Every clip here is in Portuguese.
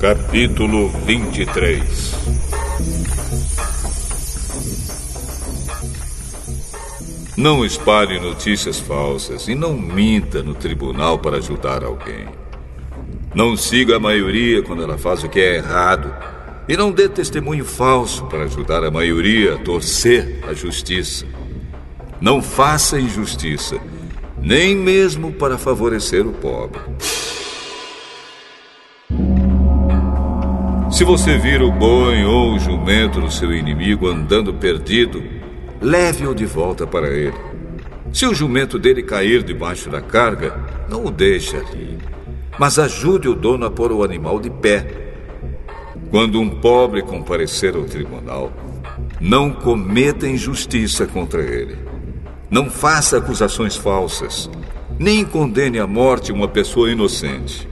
Capítulo 23 Não espalhe notícias falsas e não minta no tribunal para ajudar alguém. Não siga a maioria quando ela faz o que é errado. E não dê testemunho falso para ajudar a maioria a torcer a justiça. Não faça injustiça, nem mesmo para favorecer o pobre. Se você vir o boi ou o jumento do seu inimigo andando perdido, leve-o de volta para ele. Se o jumento dele cair debaixo da carga, não o deixe ali, mas ajude o dono a pôr o animal de pé. Quando um pobre comparecer ao tribunal, não cometa injustiça contra ele. Não faça acusações falsas, nem condene à morte uma pessoa inocente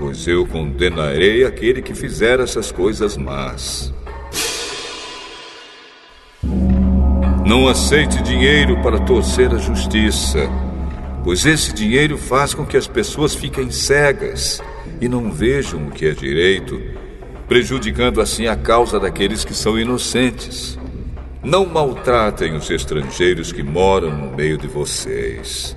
pois eu condenarei aquele que fizer essas coisas más. Não aceite dinheiro para torcer a justiça, pois esse dinheiro faz com que as pessoas fiquem cegas e não vejam o que é direito, prejudicando assim a causa daqueles que são inocentes. Não maltratem os estrangeiros que moram no meio de vocês.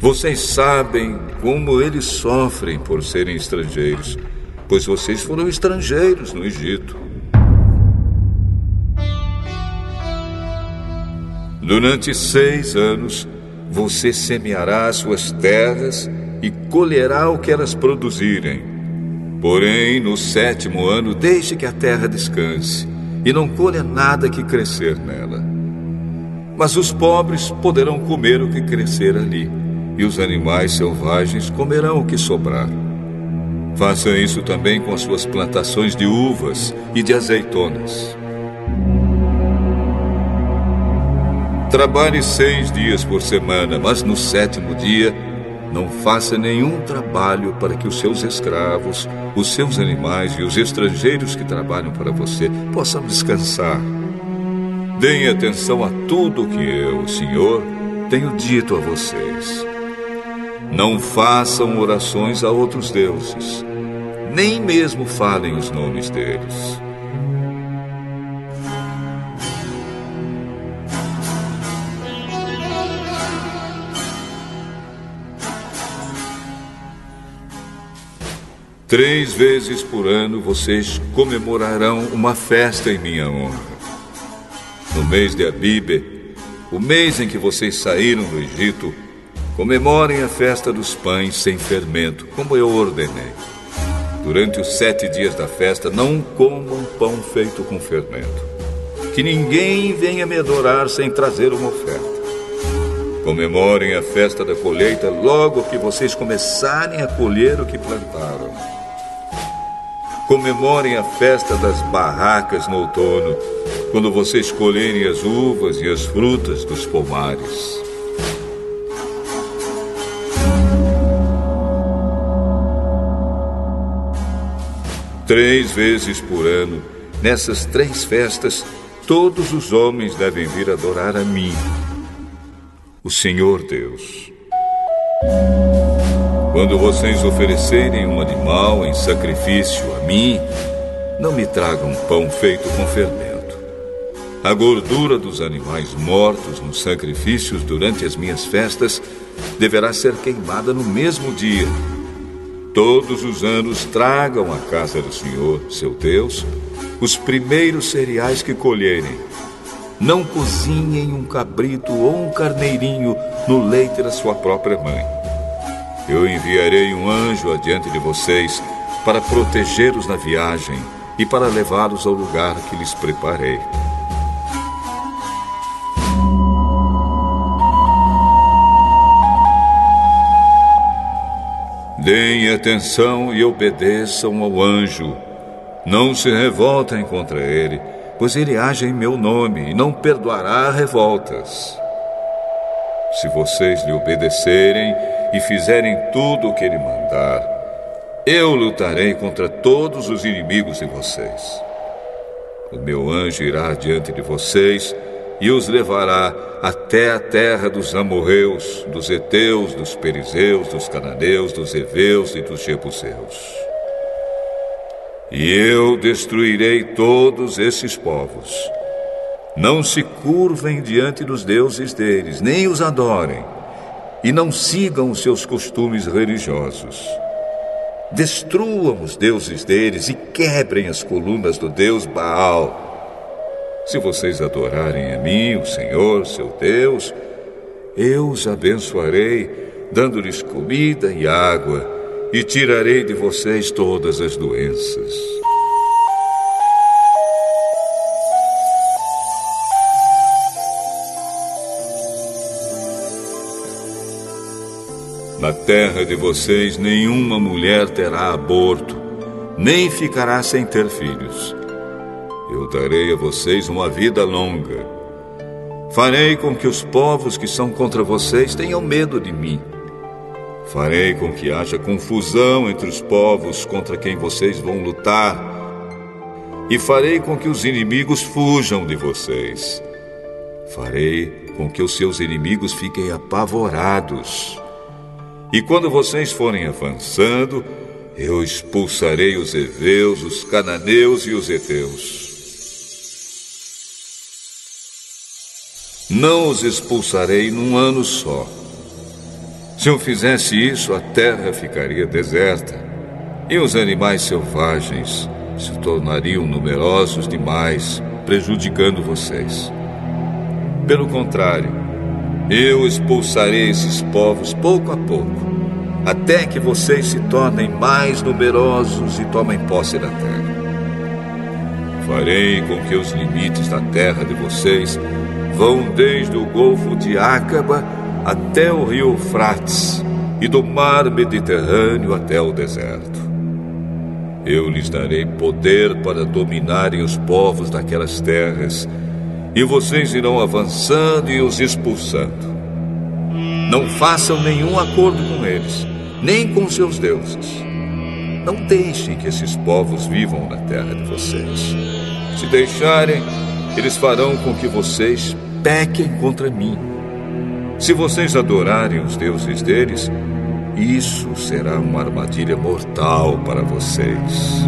Vocês sabem como eles sofrem por serem estrangeiros, pois vocês foram estrangeiros no Egito. Durante seis anos, você semeará suas terras e colherá o que elas produzirem. Porém, no sétimo ano, deixe que a terra descanse e não colha nada que crescer nela. Mas os pobres poderão comer o que crescer ali e os animais selvagens comerão o que sobrar. Faça isso também com as suas plantações de uvas e de azeitonas. Trabalhe seis dias por semana, mas no sétimo dia não faça nenhum trabalho para que os seus escravos, os seus animais e os estrangeiros que trabalham para você possam descansar. Deem atenção a tudo que eu, o Senhor, tenho dito a vocês. Não façam orações a outros deuses, nem mesmo falem os nomes deles. Três vezes por ano vocês comemorarão uma festa em minha honra. No mês de Abibe, o mês em que vocês saíram do Egito, Comemorem a festa dos pães sem fermento, como eu ordenei. Durante os sete dias da festa, não comam pão feito com fermento. Que ninguém venha me adorar sem trazer uma oferta. Comemorem a festa da colheita logo que vocês começarem a colher o que plantaram. Comemorem a festa das barracas no outono, quando vocês colherem as uvas e as frutas dos pomares. Três vezes por ano, nessas três festas, todos os homens devem vir adorar a mim, o Senhor Deus. Quando vocês oferecerem um animal em sacrifício a mim, não me tragam pão feito com fermento. A gordura dos animais mortos nos sacrifícios durante as minhas festas deverá ser queimada no mesmo dia Todos os anos tragam à casa do Senhor, seu Deus, os primeiros cereais que colherem. Não cozinhem um cabrito ou um carneirinho no leite da sua própria mãe. Eu enviarei um anjo adiante de vocês para protegê-los na viagem e para levá-los ao lugar que lhes preparei. Deem atenção e obedeçam ao anjo. Não se revoltem contra ele, pois ele age em meu nome e não perdoará revoltas. Se vocês lhe obedecerem e fizerem tudo o que ele mandar, eu lutarei contra todos os inimigos de vocês. O meu anjo irá diante de vocês e os levará até a terra dos amorreus, dos heteus, dos perizeus, dos cananeus, dos heveus e dos jebuseus. E eu destruirei todos esses povos. Não se curvem diante dos deuses deles, nem os adorem, e não sigam os seus costumes religiosos. Destruam os deuses deles e quebrem as colunas do deus Baal. Se vocês adorarem a mim, o Senhor, seu Deus, eu os abençoarei, dando-lhes comida e água, e tirarei de vocês todas as doenças. Na terra de vocês, nenhuma mulher terá aborto, nem ficará sem ter filhos. Eu darei a vocês uma vida longa. Farei com que os povos que são contra vocês tenham medo de mim. Farei com que haja confusão entre os povos contra quem vocês vão lutar. E farei com que os inimigos fujam de vocês. Farei com que os seus inimigos fiquem apavorados. E quando vocês forem avançando, eu expulsarei os heveus, os cananeus e os heteus. Não os expulsarei num ano só. Se eu fizesse isso, a terra ficaria deserta e os animais selvagens se tornariam numerosos demais, prejudicando vocês. Pelo contrário, eu expulsarei esses povos pouco a pouco, até que vocês se tornem mais numerosos e tomem posse da terra. Farei com que os limites da terra de vocês vão desde o Golfo de Ácaba até o rio Eufrates e do mar Mediterrâneo até o deserto. Eu lhes darei poder para dominarem os povos daquelas terras e vocês irão avançando e os expulsando. Não façam nenhum acordo com eles, nem com seus deuses. Não deixem que esses povos vivam na terra de vocês. Se deixarem, eles farão com que vocês pequem contra mim. Se vocês adorarem os deuses deles, isso será uma armadilha mortal para vocês.